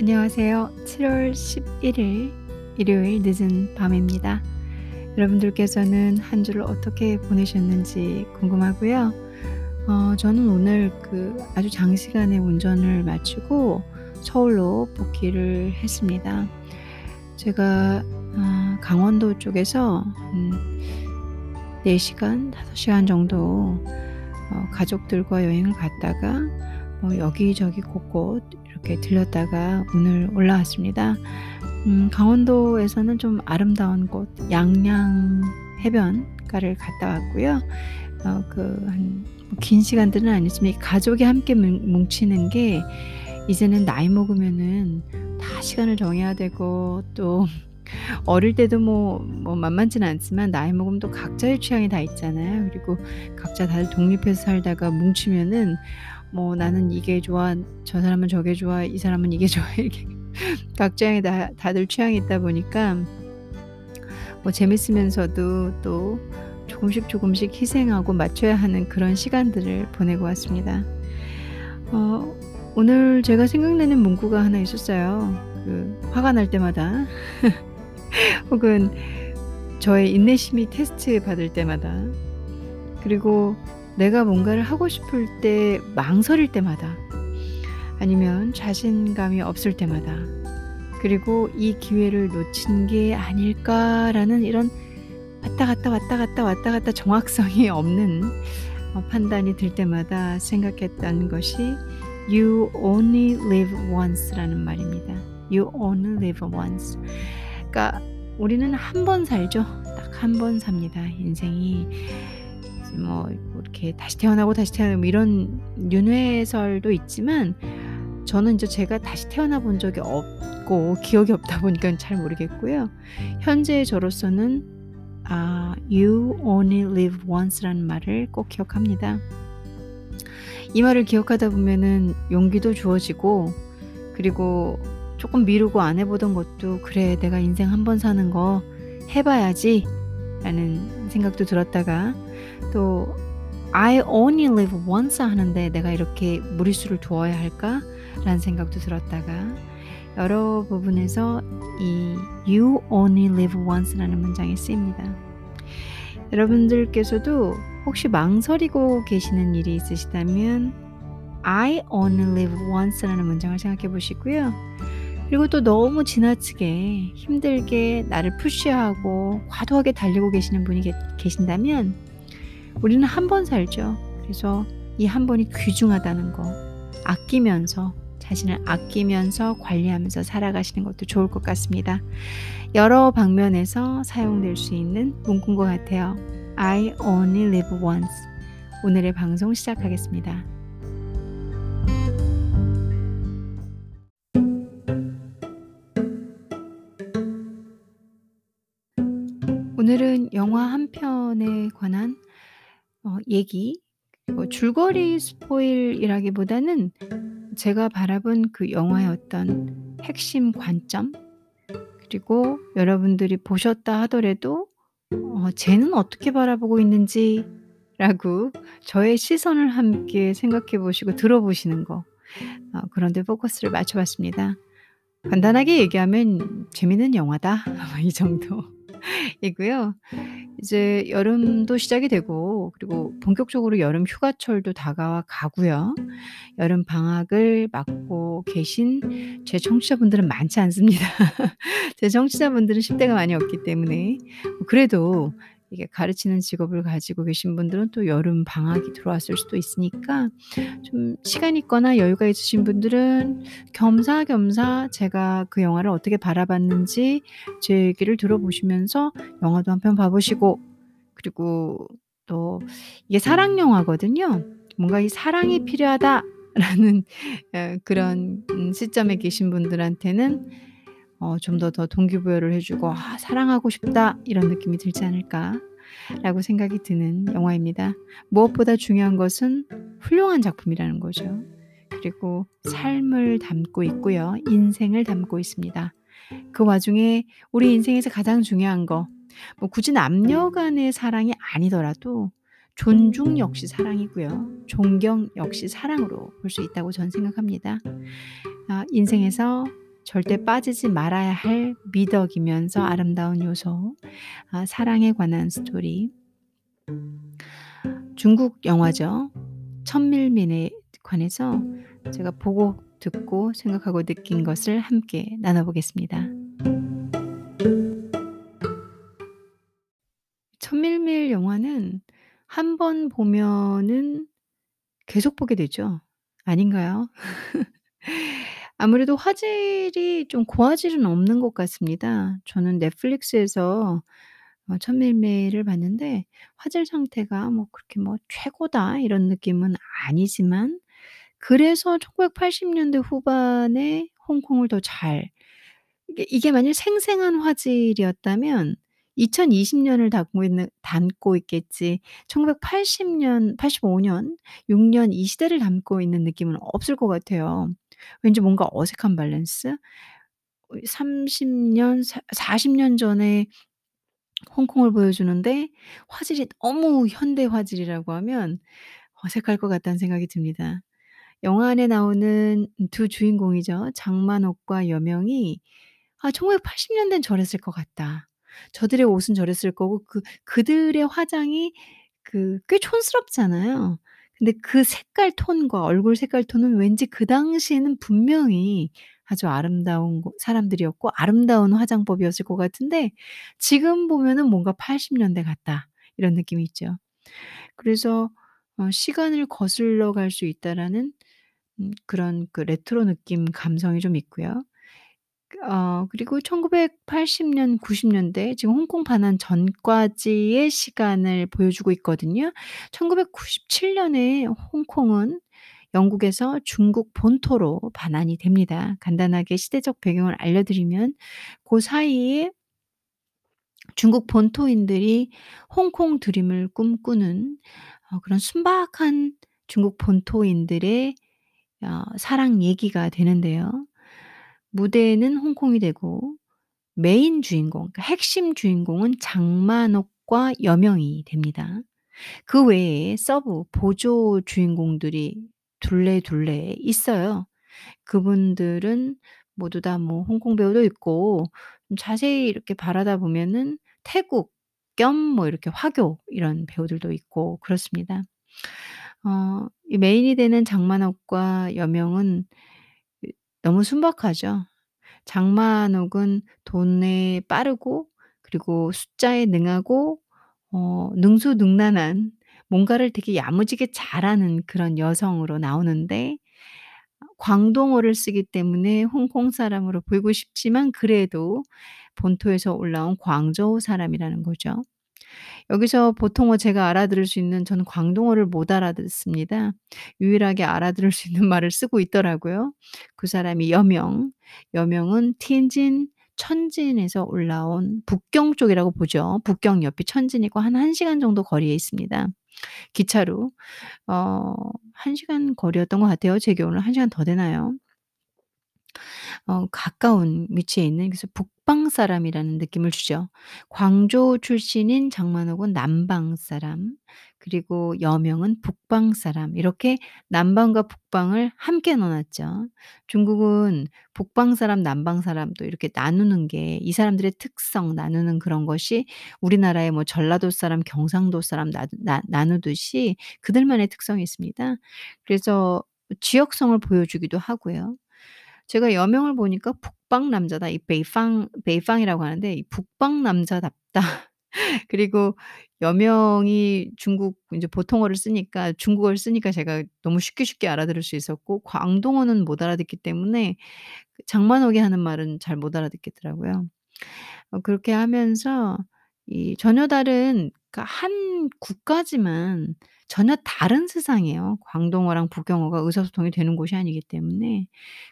안녕하세요. 7월 11일 일요일 늦은 밤입니다. 여러분들께서는 한 주를 어떻게 보내셨는지 궁금하고요. 어, 저는 오늘 그 아주 장시간의 운전을 마치고 서울로 복귀를 했습니다. 제가 아, 강원도 쪽에서 음, 4시간, 5시간 정도 어, 가족들과 여행을 갔다가 뭐 여기저기 곳곳 이렇게 들렸다가 오늘 올라왔습니다. 음, 강원도에서는 좀 아름다운 곳 양양 해변가를 갔다 왔고요. 어, 그한 뭐긴 시간들은 아니지만 가족이 함께 뭉치는 게 이제는 나이 먹으면은 다 시간을 정해야 되고 또 어릴 때도 뭐, 뭐 만만치는 않지만 나이 먹으면 또 각자의 취향이 다 있잖아요. 그리고 각자 다들 독립해서 살다가 뭉치면은 뭐 나는 이게 좋아, 저 사람은 저게 좋아, 이 사람은 이게 좋아 이렇게 각자의 다, 다들 취향이 있다 보니까 뭐 재밌으면서도 또 조금씩 조금씩 희생하고 맞춰야 하는 그런 시간들을 보내고 왔습니다. 어, 오늘 제가 생각나는 문구가 하나 있었어요. 그 화가 날 때마다 혹은 저의 인내심이 테스트 받을 때마다 그리고 내가 뭔가를 하고 싶을 때 망설일 때마다 아니면 자신감이 없을 때마다 그리고 이 기회를 놓친 게 아닐까라는 이런 왔다 갔다 왔다 갔다 왔다 갔다 정확성이 없는 어, 판단이 들 때마다 생각했던 것이 You only live once라는 말입니다. You only live once. 그러니까 우리는 한 번 살죠. 딱 한 번 삽니다. 인생이 뭐 이렇게 다시 태어나고 다시 태어나고 뭐 이런 윤회설도 있지만 저는 이제 제가 다시 태어나 본 적이 없고 기억이 없다 보니까 잘 모르겠고요. 현재 저로서는 아, you only live once라는 말을 꼭 기억합니다. 이 말을 기억하다 보면은 용기도 주어지고 그리고 조금 미루고 안 해보던 것도 그래 내가 인생 한 번 사는 거 해봐야지 라는 생각도 들었다가 또 I only live once 하는데 내가 이렇게 무리수를 두어야 할까? 라는 생각도 들었다가 여러 부분에서 이 You only live once 라는 문장이 쓰입니다. 여러분들께서도 혹시 망설이고 계시는 일이 있으시다면 I only live once 라는 문장을 생각해 보시고요. 그리고 또 너무 지나치게 힘들게 나를 푸시하고 과도하게 달리고 계시는 분이 계, 계신다면 우리는 한 번 살죠. 그래서 이 한 번이 귀중하다는 거 아끼면서 자신을 아끼면서 관리하면서 살아가시는 것도 좋을 것 같습니다. 여러 방면에서 사용될 수 있는 문구인 것 같아요. I only live once. 오늘의 방송 시작하겠습니다. 오늘은 영화 한 편에 관한 어, 얘기, 그리고 줄거리 스포일이라기보다는 제가 바라본 그 영화의 어떤 핵심 관점, 그리고 여러분들이 보셨다 하더라도 어, 쟤는 어떻게 바라보고 있는지 라고 저의 시선을 함께 생각해 보시고 들어보시는 거 어, 그런데 포커스를 맞춰봤습니다. 간단하게 얘기하면 재밌는 영화다. 이 정도 이고요. 이제 여름도 시작이 되고 그리고 본격적으로 여름 휴가철도 다가와 가고요. 여름 방학을 맞고 계신 제 청취자분들은 많지 않습니다. 제 청취자분들은 10대가 많이 없기 때문에 그래도 이게 가르치는 직업을 가지고 계신 분들은 또 여름 방학이 들어왔을 수도 있으니까 좀 시간 있거나 여유가 있으신 분들은 겸사겸사 제가 그 영화를 어떻게 바라봤는지 제 얘기를 들어보시면서 영화도 한 편 봐보시고 그리고 또 이게 사랑 영화거든요. 뭔가 이 사랑이 필요하다라는 어, 그런 음, 시점에 계신 분들한테는 어, 좀 더 더 동기부여를 해주고 아, 사랑하고 싶다 이런 느낌이 들지 않을까 라고 생각이 드는 영화입니다. 무엇보다 중요한 것은 훌륭한 작품이라는 거죠. 그리고 삶을 담고 있고요. 인생을 담고 있습니다. 그 와중에 우리 인생에서 가장 중요한 거, 뭐 굳이 남녀 간의 사랑이 아니더라도 존중 역시 사랑이고요. 존경 역시 사랑으로 볼 수 있다고 저는 생각합니다. 아, 인생에서 절대 빠지지 말아야 할 미덕이면서 아름다운 요소. 아 사랑에 관한 스토리. 중국 영화죠. 천밀밀에 관해서 제가 보고 듣고 생각하고 느낀 것을 함께 나눠 보겠습니다. 천밀밀 영화는 한 번 보면은 계속 보게 되죠. 아닌가요? 아무래도 화질이 좀 고화질은 없는 것 같습니다. 저는 넷플릭스에서 어 천밀밀을 봤는데 화질 상태가 뭐 그렇게 뭐 '최고다.' 이런 느낌은 아니지만 그래서 1980 년대 후반에 홍콩을 더 잘 이게 만약 생생한 화질이었다면 2020 년을 담고 있는 담고 있겠지 1980 년 85 년, 6 년 이 시대를 담고 있는 느낌은 없을 것 같아요. 왠지 뭔가 어색한 밸런스? 어30 년, 사 40년 전에 홍콩을 보여주는데 화질이 너무 현대 화질이라고 하면 어색할 것 같다는 생각이 듭니다. 영화 안에 나오는 두 주인공이죠. 장만옥과 여명이 '아 1980 년대는 저랬을 것 같다. 저들의 옷은 저랬을 거고 그 그들의 화장이 그 꽤 촌스럽잖아요. 근데 그 색깔 톤과 얼굴 색깔 톤은 왠지 그 당시에는 분명히 아주 아름다운 고 사람들이었고 아름다운 화장법이었을 것 같은데 지금 보면은 뭔가 80 년대 같다 이런 느낌이 있죠. 그래서 어 '시간을 거슬러 갈 수 있다.'라는 음 그런 그 레트로 느낌 감성이 좀 있고요. 어 그리고 1980년 90 년대 지금 홍콩 반환 전까지의 시간을 보여주고 있거든요. 1997 년에 홍콩은 영국에서 중국 본토로 반환이 됩니다. 간단하게 시대적 배경을 알려드리면 고 사이에 중국 본토인들이 홍콩 dream을 꿈꾸는 어 그런 순박한 중국 본토인들의 어 사랑 얘기가 되는데요. 무대는 홍콩이 되고 메인 주인공 그러니까 핵심 주인공은 장만옥과 여명이 됩니다. 그 외에 sub 보조 주인공들이 둘레둘레 있어요. 그분들은 모두 다 뭐 홍콩 배우도 있고 좀 자세히 이렇게 바라다 보면은 태국 겸 뭐 이렇게 화교 이런 배우들도 있고 그렇습니다. 어이 메인이 되는 장만옥과 여명은 그 너무 순박하죠. 장만옥은 돈에 빠르고 그리고 숫자에 능하고 어 능수능란한 뭔가를 되게 야무지게 잘하는 그런 여성으로 나오는데 광동어를 쓰기 때문에 홍콩 사람으로 보이고 싶지만 그래도 본토에서 올라온 광저우 사람이라는 거죠. 여기서 보통어 제가 알아들을 수 있는 저는 광동어를 못 알아듣습니다. 유일하게 알아들을 수 있는 말을 쓰고 있더라고요. 그 사람이 여명. 여명은 티엔진 천진에서 올라온 북경 쪽이라고 보죠. 북경 옆이 천진이고 한 1 시간 정도 거리에 있습니다. 기차로. 어 1 시간 거리였던 것 같아요. 제 기억으로는 1 시간 더 되나요? 어 가까운 위치에 있는 그래서 북방 사람이라는 느낌을 주죠. 광저우 출신인 장만옥은 남방 사람 그리고 여명은 북방 사람 이렇게 남방과 북방을 함께 넣어 놨죠. 중국은 북방 사람, 남방 사람도 이렇게 나누는 게 이 사람들의 특성 나누는 그런 것이 우리나라의 뭐 전라도 사람, 경상도 사람 나나 나누듯이 그들만의 특성이 있습니다. 그래서 지역성을 보여주기도 하고요. 제가 여명을 보니까 북방 남자다. 이 베이팡 베이팡이라고 하는데 이 북방 남자답다. 그리고 여명이 중국 인제 보통어를 쓰니까 중국어를 쓰니까 제가 너무 쉽게 쉽게 알아들을 수 있었고 광동어는 못 알아듣기 때문에 그 장만옥이 하는 말은 잘 못 알아듣겠더라고요. 어 그렇게 하면서 이 전혀 다른 그러니까 한 국가지만 전혀 다른 세상이에요. 광동어랑 북경어가 의사소통이 되는 곳이 아니기 때문에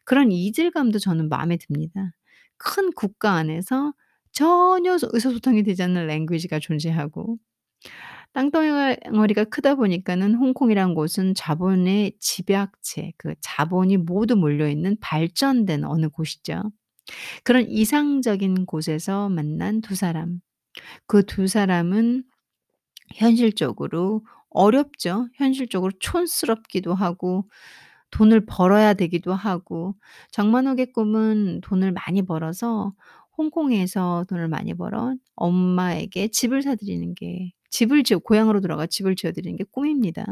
그런 이질감도 저는 마음에 듭니다. 큰 국가 안에서 전혀 소 의사소통이 되지 않는 랭귀지가 존재하고 땅덩어리가 크다 보니까는 홍콩이란 곳은 자본의 집약체 그 자본이 모두 몰려있는 발전된 어느 곳이죠. 그런 이상적인 곳에서 만난 두 사람. 그 두 사람은 현실적으로 어렵죠. 현실적으로 촌스럽기도 하고 돈을 벌어야 되기도 하고 장만옥의 꿈은 돈을 많이 벌어서 홍콩에서 돈을 많이 벌어 엄마에게 집을 사 드리는 게 집을 지어 고향으로 돌아가 집을 지어 드리는 게 꿈입니다.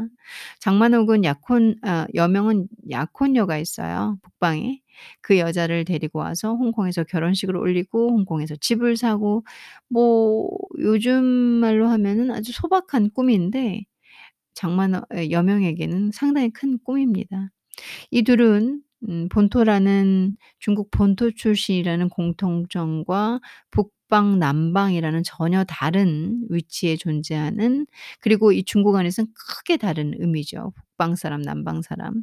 장만옥은 약혼 아 여명은 약혼녀가 있어요 북방에. 그 여자를 데리고 와서 홍콩에서 결혼식을 올리고 홍콩에서 집을 사고 뭐 요즘 말로 하면은 아주 소박한 꿈인데 장만옥 예 여명에게는 상당히 큰 꿈입니다. 이 둘은 음 본토라는 중국 본토 출신이라는 공통점과 북방, 남방이라는 전혀 다른 위치에 존재하는 그리고 이 중국 안에서는 크게 다른 의미죠. 북방 사람, 남방 사람.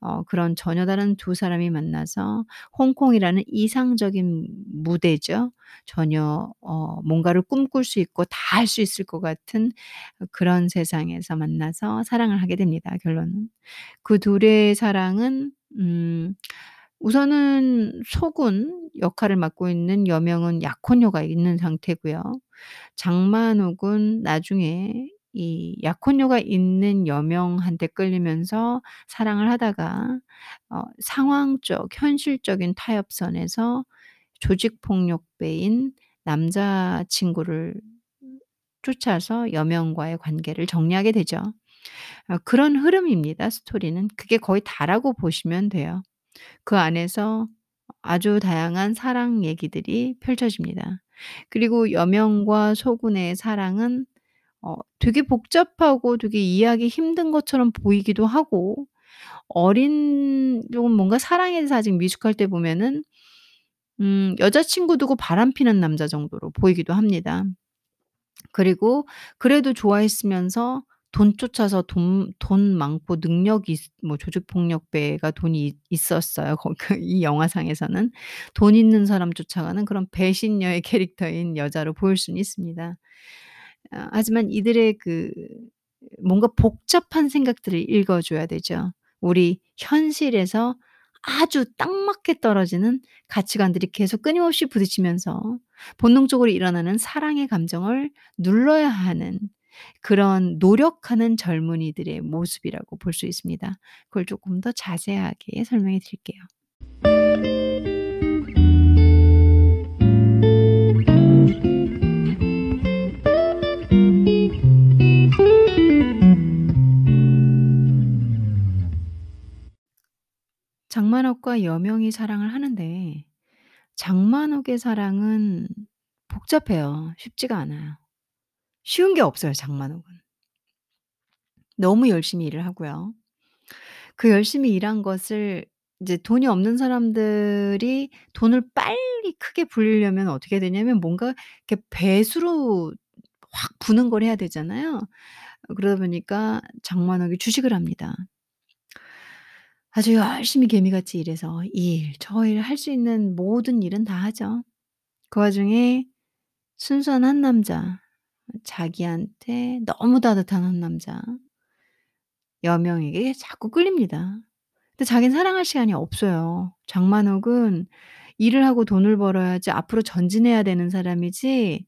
어 그런 전혀 다른 두 사람이 만나서 홍콩이라는 이상적인 무대죠. 전혀 어 뭔가를 꿈꿀 수 있고 다 할 수 있을 것 같은 어 그런 세상에서 만나서 사랑을 하게 됩니다 결론은. 그 둘의 사랑은 음 우선은 소군 역할을 맡고 있는 여명은 약혼녀가 있는 상태고요. 장만옥은 나중에 이 약혼녀가 있는 여명한테 끌리면서 사랑을 하다가 어 상황적 현실적인 타협선에서 조직 폭력배인 남자 친구를 쫓아서 여명과의 관계를 정리하게 되죠. 어 그런 흐름입니다 스토리는. 그게 거의 다라고 보시면 돼요. 그 안에서 아주 다양한 사랑 얘기들이 펼쳐집니다. 그리고 여명과 소군의 사랑은 어 되게 복잡하고 되게 이해하기 힘든 것처럼 보이기도 하고 어린 좀 뭔가 사랑에 대해서 아직 미숙할 때 보면은 음 여자친구 두고 바람 피는 남자 정도로 보이기도 합니다. 그리고 그래도 좋아했으면서 돈 쫓아서 돈 돈 많고 능력이 있 뭐 조직폭력배가 돈이 있 있었어요. 거 그 이 영화상에서는. 돈 있는 사람 쫓아가는 그런 배신녀의 캐릭터인 여자로 보일 수는 있습니다. 아 하지만 이들의 그 뭔가 복잡한 생각들을 읽어 줘야 되죠. 우리 현실에서 아주 딱 맞게 떨어지는 가치관들이 계속 끊임없이 부딪히면서 본능적으로 일어나는 사랑의 감정을 눌러야 하는 그런 노력하는 젊은이들의 모습이라고 볼 수 있습니다. 그걸 쪼끔 더 자세하게 설명해 드릴게요. 장만옥과 여명이 사랑을 하는데 장만옥의 사랑은 복잡해요. 쉽지가 않아요. 쉬운 게 없어요 장만옥은. 너무 열심히 일을 하고요. 그 열심히 일한 것을 이제 돈이 없는 사람들이 돈을 빨리 크게 불리려면 어떻게 되냐면 뭔가 이렇게 배수로 확 부는 걸 해야 되잖아요. 어 그러다 보니까 장만옥이 주식을 합니다. 아주 열심히 개미같이 일해서 이 일 저 일 할 수 있는 모든 일은 다 하죠. 그 와중에 순수한 한 남자 자기한테 너무 따뜻한 한 남자 여명에게 자꾸 끌립니다. 근데 자기는 사랑할 시간이 없어요. 장만옥은 일을 하고 돈을 벌어야지 앞으로 전진해야 되는 사람이지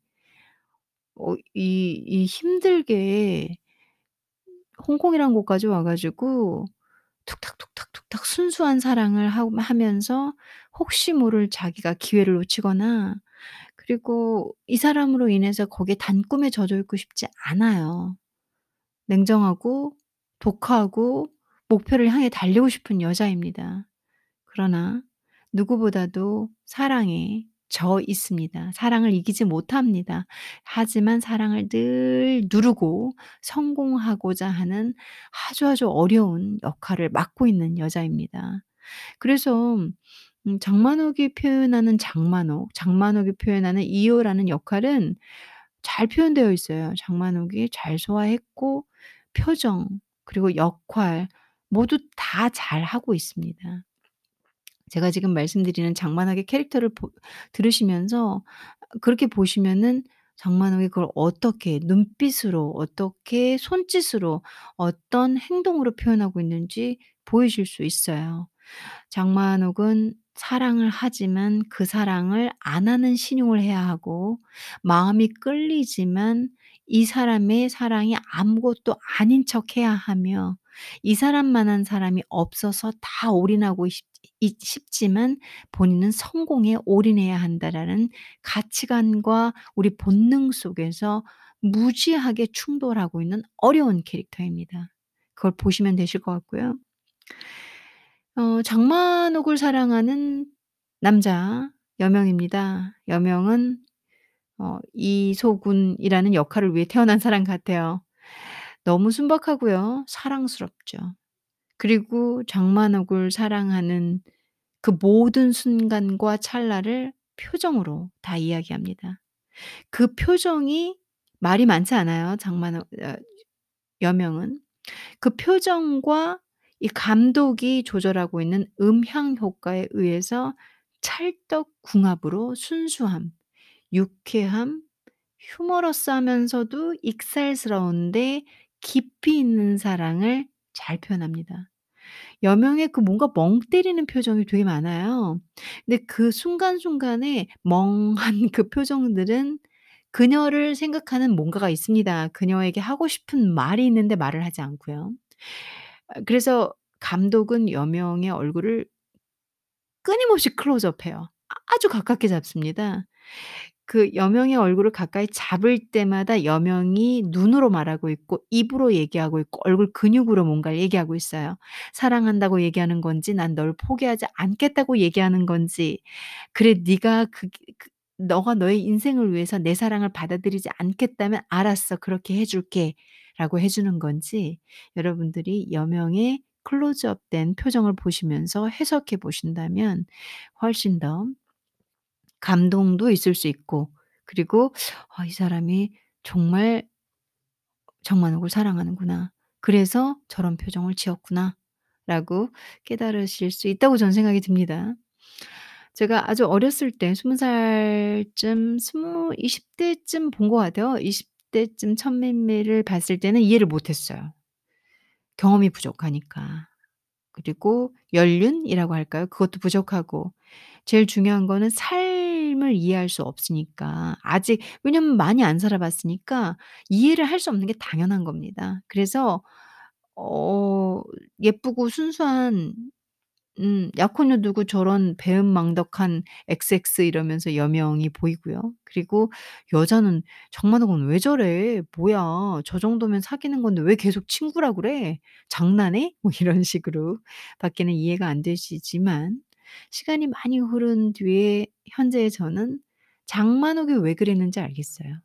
어 이 이 힘들게 홍콩이라는 곳까지 와 가지고 툭탁툭탁툭탁 순수한 사랑을 하고 하면서 혹시 모를 자기가 기회를 놓치거나 그리고 이 사람으로 인해서 거기에 단꿈에 젖어 있고 싶지 않아요. 냉정하고 독하고 목표를 향해 달리고 싶은 여자입니다. 그러나 누구보다도 사랑에 져 있습니다. 사랑을 이기지 못합니다. 하지만 사랑을 늘 누르고 성공하고자 하는 아주 아주 어려운 역할을 맡고 있는 여자입니다. 그래서 음 장만옥이 표현하는 장만옥, 장만옥이 표현하는 이효라는 역할은 잘 표현되어 있어요. 장만옥이 잘 소화했고 표정 그리고 역할 모두 다 잘하고 있습니다. 제가 지금 말씀드리는 장만옥의 캐릭터를 보 들으시면서 그렇게 보시면은 장만옥이 그걸 어떻게 눈빛으로 어떻게 손짓으로 어떤 행동으로 표현하고 있는지 보이실 수 있어요. 장만옥은 사랑을 하지만 그 사랑을 안 하는 신용을 해야 하고 마음이 끌리지만 이 사람의 사랑이 아무것도 아닌 척 해야 하며 이 사람만한 사람이 없어서 다 올인하고 싶이 싶지만 본인은 성공에 올인해야 한다라는 가치관과 우리 본능 속에서 무지하게 충돌하고 있는 어려운 캐릭터입니다. 그걸 보시면 되실 것 같고요. 어 장만옥을 사랑하는 남자 여명입니다. 여명은 어 이소군이라는 역할을 위해 태어난 사람 같아요. 너무 순박하고요. 사랑스럽죠. 그리고 장만옥을 사랑하는 그 모든 순간과 찰나를 표정으로 다 이야기합니다. 그 표정이 말이 많지 않아요. 장만옥 어 여명은. 그 표정과 이 감독이 조절하고 있는 음향 효과에 의해서 찰떡궁합으로 순수함, 유쾌함, 휴머러스하면서도 익살스러운데 깊이 있는 사랑을 잘 표현합니다. 여명의 그 뭔가 멍 때리는 표정이 되게 많아요. 근데 그 순간순간에 멍한 그 표정들은 그녀를 생각하는 뭔가가 있습니다. 그녀에게 하고 싶은 말이 있는데 말을 하지 않고요. 아 그래서 감독은 여명의 얼굴을 끊임없이 클로즈업해요. 아주 가깝게 잡습니다. 그 여명의 얼굴을 가까이 잡을 때마다 여명이 눈으로 말하고 있고 입으로 얘기하고 있고 얼굴 근육으로 뭔가를 얘기하고 있어요. 사랑한다고 얘기하는 건지 난 널 포기하지 않겠다고 얘기하는 건지 그래 네가 그 그 너가 너의 인생을 위해서 내 사랑을 받아들이지 않겠다면 알았어. 그렇게 해 줄게.' 라고 해 주는 건지 여러분들이 여명의 클로즈업 된 표정을 보시면서 해석해 보신다면 훨씬 더 감동도 있을 수 있고 그리고 '아 이 사람이 정말 정만옥을 사랑하는구나. 그래서 저런 표정을 지었구나.'라고 깨달으실 수 있다고 저는 생각이 듭니다. 제가 아주 어렸을 때20 살쯤 스무 20 대쯤 본 것 같아요. 20 대쯤 천맨미를 봤을 때는 이해를 못 했어요. 경험이 부족하니까. 그리고 연륜이라고 할까요? 그것도 부족하고 제일 중요한 거는 삶을 이해할 수 없으니까 아직 왜냐면 많이 안 살아 봤으니까 이해를 할 수 없는 게 당연한 겁니다. 그래서 어 예쁘고 순수한 음 약혼녀 두고 저런 배은망덕한 XX 이러면서 여명이 보이고요. 그리고 여자는 '정만옥은 왜 저래? 뭐야? 저 정도면 사귀는 건데 왜 계속 친구라 그래? 장난해?' 뭐 이런 식으로 밖에는 이해가 안 되시지만 시간이 많이 흐른 뒤에 현재의 저는 장만옥이 왜 그랬는지 알겠어요.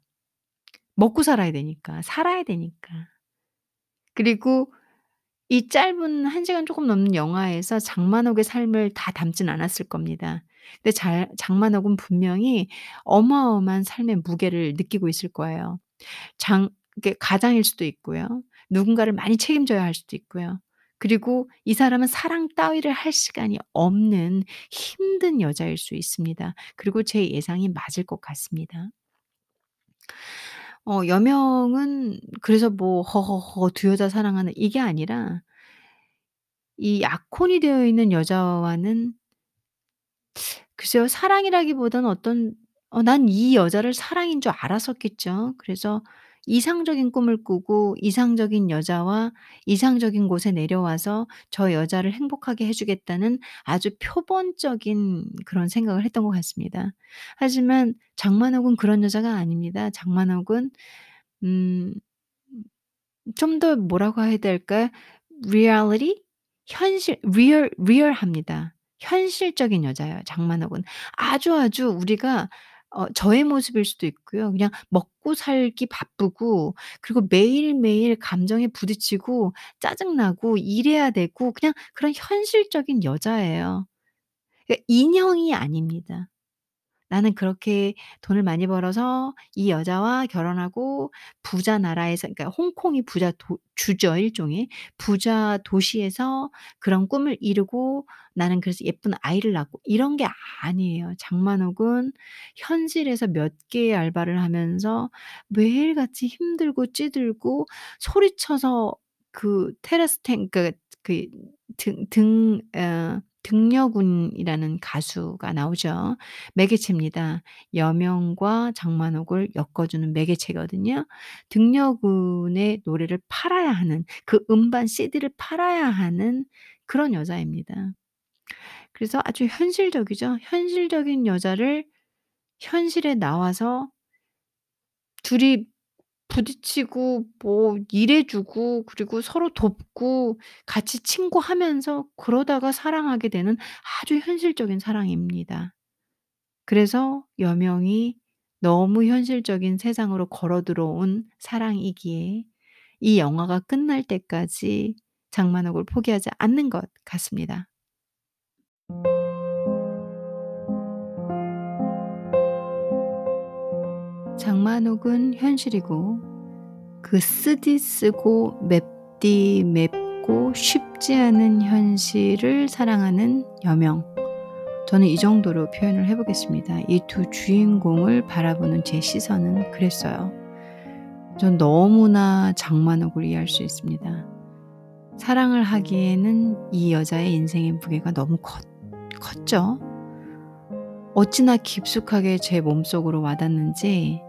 먹고 살아야 되니까. 살아야 되니까. 그리고 이 짧은 1 시간 쪼끔 넘는 영화에서 장만옥의 삶을 다 담진 않았을 겁니다. 근데 잘 장만옥은 분명히 어마어마한 삶의 무게를 느끼고 있을 거예요. 장 이게 가장일 수도 있고요. 누군가를 많이 책임져야 할 수도 있고요. 그리고 이 사람은 사랑 따위를 할 시간이 없는 힘든 여자일 수 있습니다. 그리고 제 예상이 맞을 것 같습니다. 어 여명은 그래서 뭐 '허허허 두 여자 사랑하는' 이게 아니라 이 약혼이 되어 있는 여자와는 글쎄요. 사랑이라기보다는 어떤 어 난 이 여자를 사랑인 줄 알았었겠죠. 그래서 이상적인 꿈을 꾸고 이상적인 여자와 이상적인 곳에 내려와서 저 여자를 행복하게 해 주겠다는 아주 표본적인 그런 생각을 했던 것 같습니다. 하지만 장만옥은 그런 여자가 아닙니다. 장만옥은 음 좀 더 뭐라고 해야 될까요? reality? 현실 리얼 리얼합니다. 현실적인 여자예요 장만옥은. 아주 아주 우리가 어 저의 모습일 수도 있고요. 그냥 먹고 살기 바쁘고 그리고 매일매일 감정에 부딪히고 짜증 나고 일해야 되고 그냥 그런 현실적인 여자예요. 그러니까 인형이 아닙니다. 나는 그렇게 돈을 많이 벌어서 이 여자와 결혼하고 부자 나라에서 그러니까 홍콩이 부자 도 주죠 일종의. 부자 도시에서 그런 꿈을 이루고 나는 그래서 예쁜 아이를 낳고 이런 게 아니에요. 장만옥은 현실에서 몇 개의 알바를 하면서 매일같이 힘들고 찌들고 소리쳐서 그 테라스 탱그그등 등 어 등려군이라는 가수가 나오죠. 매개체입니다. 여명과 장만옥을 엮어주는 매개체거든요. 등려군의 노래를 팔아야 하는 그 음반 CD를 팔아야 하는 그런 여자입니다. 그래서 아주 현실적이죠. 현실적인 여자를 현실에 나와서 둘이 부딪히고 뭐 일해 주고 그리고 서로 돕고 같이 친구하면서 그러다가 사랑하게 되는 아주 현실적인 사랑입니다. 그래서 여명이 너무 현실적인 세상으로 걸어 들어온 사랑이기에 이 영화가 끝날 때까지 장만옥을 포기하지 않는 것 같습니다. 장만옥은 현실이고 그 쓰디 쓰고 맵디 맵고 쉽지 않은 현실을 사랑하는 여명. 저는 이 정도로 표현을 해 보겠습니다. 이 두 주인공을 바라보는 제 시선은 그랬어요. 전 너무나 장만옥을 이해할 수 있습니다. 사랑을 하기에는 이 여자의 인생의 무게가 너무 컸, 컸죠. 어찌나 깊숙하게 제 몸속으로 와닿는지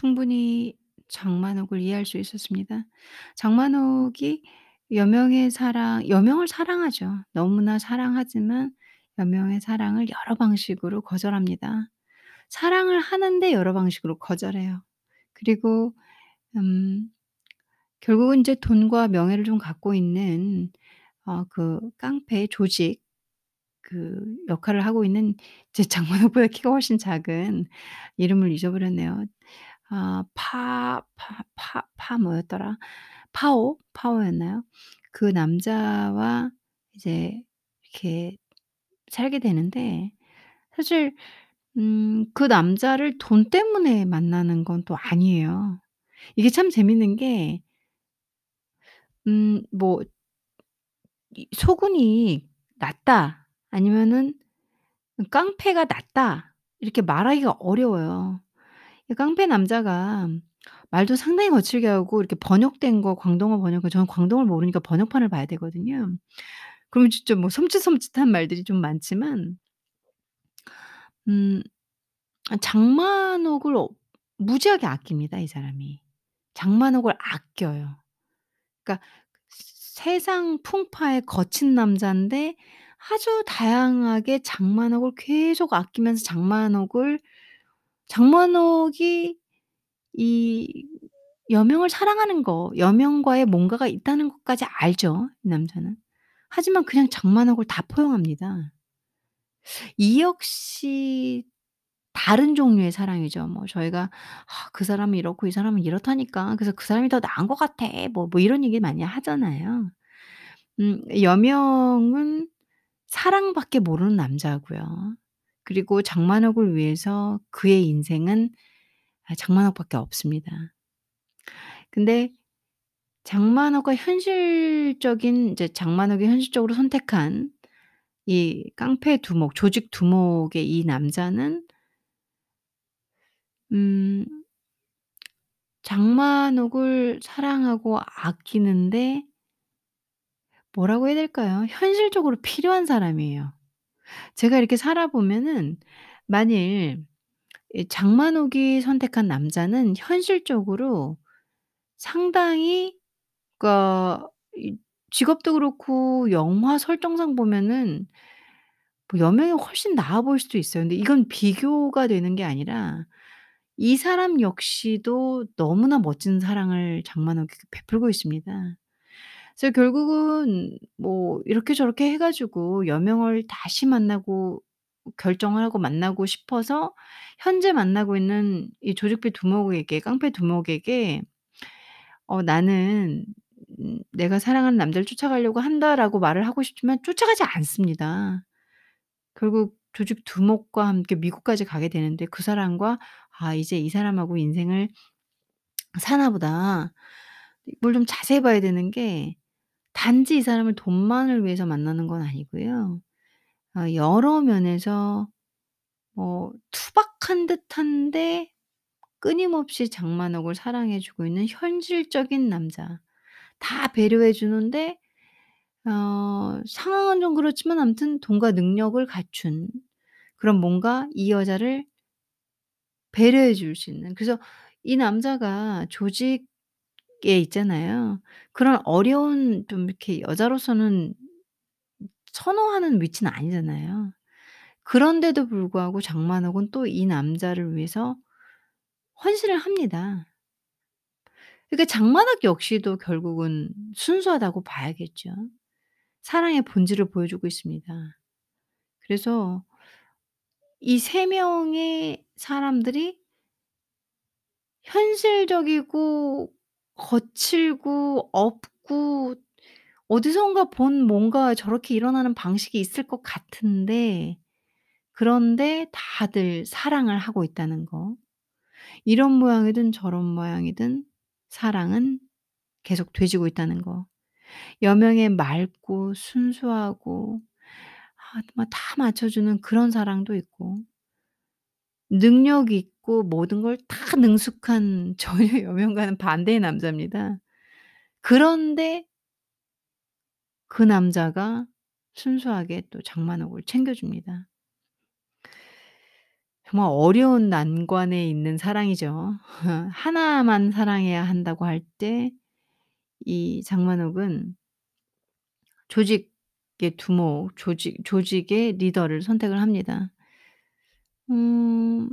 충분히 장만옥을 이해할 수 있었습니다. 장만옥이 여명의 사랑 여명을 사랑하죠. 너무나 사랑하지만 여명의 사랑을 여러 방식으로 거절합니다. 사랑을 하는데 여러 방식으로 거절해요. 그리고 음 결국은 인제 돈과 명예를 좀 갖고 있는 어 그 깡패 조직 그 역할을 하고 있는 제 장만옥보다 키가 훨씬 작은 이름을 잊어버렸네요. 아 파 파 파 파 뭐였더라? 파오? 파오였나요? 그 남자와 이제 이렇게 살게 되는데 사실 음 그 남자를 돈 때문에 만나는 건 또 아니에요. 이게 참 재밌는 게 음 뭐 이 '소군이 낫다.' 아니면은 '깡패가 낫다.' 이렇게 말하기가 어려워요. 이 깡패 남자가 말도 상당히 거칠게 하고 이렇게 번역된 거 광동어 번역을 저는 광동어를 모르니까 번역판을 봐야 되거든요. 그러면 진짜 뭐 섬찟섬찟한 말들이 좀 많지만 음아 장만옥을 어 무지하게 아낍니다 이 사람이. 장만옥을 아껴요. 그러니까 세상 풍파에 거친 남잔데 아주 다양하게 장만옥을 계속 아끼면서 장만옥을 장만옥이 이 여명을 사랑하는 거 여명과의 뭔가가 있다는 것까지 알죠 이 남자는. 하지만 그냥 장만옥을 다 포용합니다. 이 역시 다른 종류의 사랑이죠. 뭐 저희가 "아 그 사람은 이렇고 이 사람은 이렇다니까. 그래서 그 사람이 더 나은 것 같아." 뭐 뭐 이런 얘기 많이 하잖아요. 음 여명은 사랑밖에 모르는 남자고요. 그리고 장만옥을 위해서 그의 인생은 아 장만옥밖에 없습니다. 근데 장만옥과 현실적인 이제 장만옥이 현실적으로 선택한 이 깡패 두목, 조직 두목의 이 남자는 음 장만옥을 사랑하고 아끼는데 뭐라고 해야 될까요? 현실적으로 필요한 사람이에요. 제가 이렇게 살아보면은 만일 이 장만옥이 선택한 남자는 현실적으로 상당히 이 직업도 그렇고 영화 설정상 보면은 뭐 여명이 훨씬 나아 보일 수도 있어요. 근데 이건 비교가 되는 게 아니라 이 사람 역시도 너무나 멋진 사랑을 장만옥이 베풀고 있습니다. 그래서 결국은 뭐 이렇게 저렇게 해 가지고 여명을 다시 만나고 결정을 하고 만나고 싶어서 현재 만나고 있는 이 조직비 두목에게 깡패 두목에게 어 "나는 음 내가 사랑하는 남자를 쫓아가려고 한다."라고 말을 하고 싶지만 쫓아가지 않습니다. 결국 조직 두목과 함께 미국까지 가게 되는데 그 사람과 '아 이제 이 사람하고 인생을 사나 보다.' 이걸 좀 자세히 봐야 되는 게 단지 이 사람을 돈만을 위해서 만나는 건 아니고요. 어 여러 면에서 뭐 투박한 듯한데 끊임없이 장만옥을 사랑해 주고 있는 현실적인 남자. 다 배려해 주는데 어 상황은 좀 그렇지만 아무튼 돈과 능력을 갖춘 그런 뭔가 이 여자를 배려해 줄 수 있는 그래서 이 남자가 조직 에 있잖아요. 그런 어려운 좀 이렇게 여자로서는 선호하는 위치는 아니잖아요. 그런데도 불구하고 장만옥은 또 이 남자를 위해서 헌신을 합니다. 그러니까 장만옥 역시도 결국은 순수하다고 봐야겠죠. 사랑의 본질을 보여주고 있습니다. 그래서 이 3 명의 사람들이 현실적이고 거칠고 없고 어디선가 본 뭔가 저렇게 일어나는 방식이 있을 것 같은데 그런데 다들 사랑을 하고 있다는 거. 이런 모양이든 저런 모양이든 사랑은 계속 되지고 있다는 거. 여명에 맑고 순수하고 아뭐다 맞춰주는 그런 사랑도 있고 능력 있고 모든 걸 다 능숙한 전혀 여명과는 반대의 남자입니다. 그런데 그 남자가 순수하게 또 장만옥을 챙겨줍니다. 정말 어려운 난관에 있는 사랑이죠. 하나만 사랑해야 한다고 할 때 이 장만옥은 조직의 두목, 조직 조직의 리더를 선택을 합니다. 음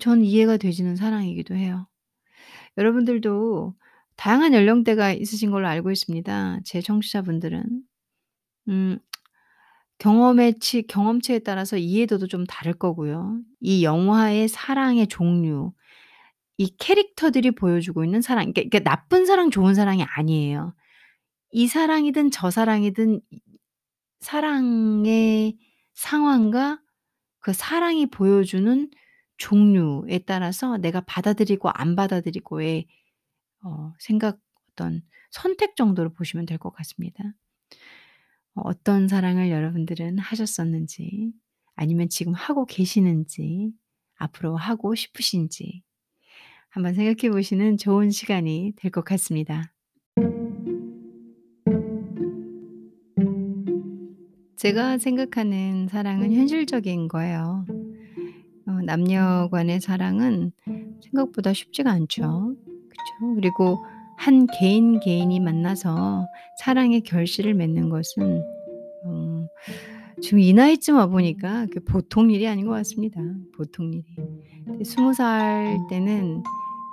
전 이해가 되지는 사랑이기도 해요. 여러분들도 다양한 연령대가 있으신 걸로 알고 있습니다. 제 청취자분들은. 음 경험의 치 경험치에 따라서 이해도도 좀 다를 거고요. 이 영화의 사랑의 종류, 이 캐릭터들이 보여주고 있는 사랑 그러니까 그러니까 나쁜 사랑, 좋은 사랑이 아니에요. 이 사랑이든 저 사랑이든 이 사랑의 상황과 그 사랑이 보여주는 종류에 따라서 내가 받아들이고 안 받아들이고의 어 생각 어떤 선택 정도로 보시면 될 것 같습니다. 어 어떤 사랑을 여러분들은 하셨었는지 아니면 지금 하고 계시는지 앞으로 하고 싶으신지 한번 생각해 보시는 좋은 시간이 될 것 같습니다. 제가 생각하는 사랑은 현실적인 거예요. 어 남녀 간의 사랑은 생각보다 쉽지가 않죠. 그쵸? 그리고 한 개인, 개인이 만나서 사랑의 결실을 맺는 것은 어 지금 이 나이쯤 와 보니까 그 보통 일이 아닌 것 같습니다, 보통 일이. 그20살 때는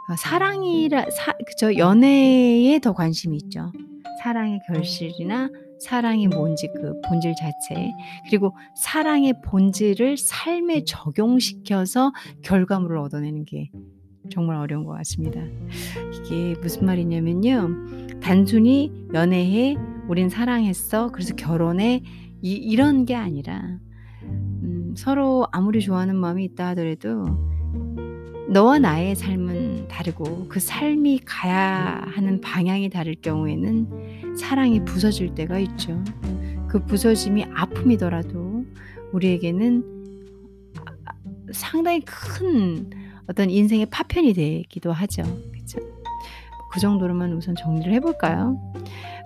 아 사랑이라 사 그쵸. 연애에 더 관심이 있죠. 사랑의 결실이나 사랑이 뭔지 그 본질 자체 그리고 사랑의 본질을 삶에 적용시켜서 결과물을 얻어내는 게 정말 어려운 것 같습니다. 이게 무슨 말이냐면요. 단순히 연애해, 우린 사랑했어, 그래서 결혼해 이 이런 게 아니라 음 서로 아무리 좋아하는 마음이 있다 하더라도 너와 나의 삶은 다르고 그 삶이 가야 하는 방향이 다를 경우에는 사랑이 부서질 때가 있죠. 그 부서짐이 아픔이더라도 우리에게는 상당히 큰 어떤 인생의 파편이 되기도 하죠. 그쵸? 그 정도로만 우선 정리를 해 볼까요?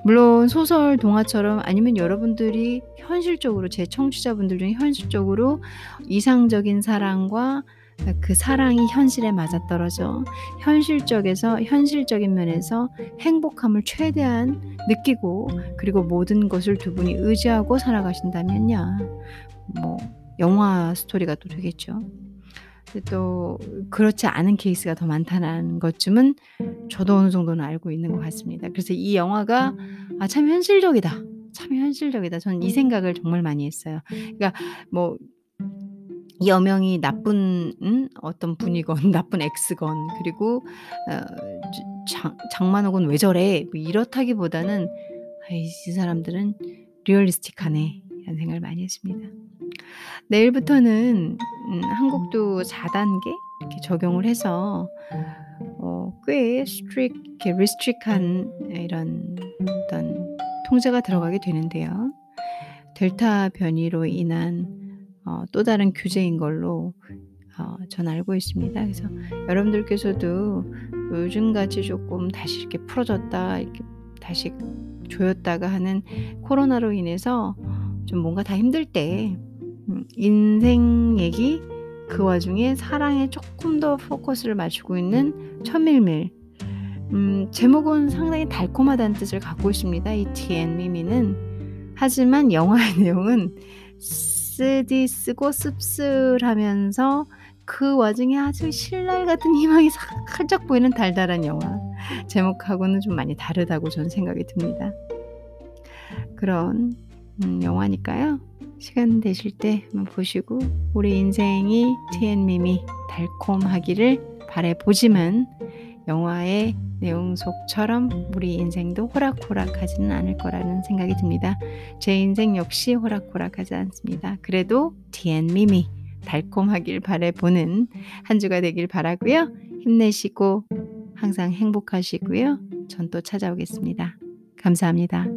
물론 소설, 동화처럼 아니면 여러분들이 현실적으로 제 청취자분들 중에 현실적으로 이상적인 사랑과 아 그 사랑이 현실에 맞아떨어져 현실적에서 현실적인 면에서 행복함을 최대한 느끼고 그리고 모든 것을 두 분이 의지하고 살아가신다면야 뭐 영화 스토리가 또 되겠죠. 또 그렇지 않은 케이스가 더 많다는 것쯤은 저도 어느 정도는 알고 있는 것 같습니다. 그래서 이 영화가 '아 참 현실적이다. 참 현실적이다.' 저는 이 생각을 정말 많이 했어요. 그러니까 뭐 여명이 나쁜 음 어떤 분이건 나쁜 X건 그리고 어저장 '장만옥은 왜 저래?' 뭐 이렇다기보다는 '아이 이 사람들은 realistic하네.' 이런 생각을 많이 했습니다. 내일부터는 음 한국도 4 단계 이렇게 적용을 해서 어 꽤 strict 이렇게 restrict한 이런 어떤 통제가 들어가게 되는데요. 델타 변이로 인한 어 또 다른 규제인 걸로 어 전 알고 있습니다. 그래서 여러분들께서도 요즘같이 쪼끔 다시 이렇게 풀어졌다 이렇게 다시 조였다가 하는 코로나로 인해서 좀 뭔가 다 힘들 때 음, 인생 얘기 그 와중에 사랑에 조금 더 포커스를 맞추고 있는 천밀밀 음, 제목은 상당히 달콤하다는 뜻을 갖고 있습니다. 이 TN 미미는 하지만 영화의 내용은 쓰디 쓰고 씁쓸하면서 그 와중에 아주 신랄 같은 희망이 살짝 보이는 달달한 영화 제목하고는 좀 많이 다르다고 저는 생각이 듭니다. 그런 음, 영화니까요. 시간 되실 때 한번 보시고 우리 인생이 TN미미 달콤하기를 바래보지만 영화의 내용 속처럼 우리 인생도 호락호락하지는 않을 거라는 생각이 듭니다. 제 인생 역시 호락호락하지 않습니다. 그래도 TN미미 달콤하길 바래보는 한 주가 되길 바라고요. 힘내시고 항상 행복하시고요. 전 또 찾아오겠습니다. 감사합니다.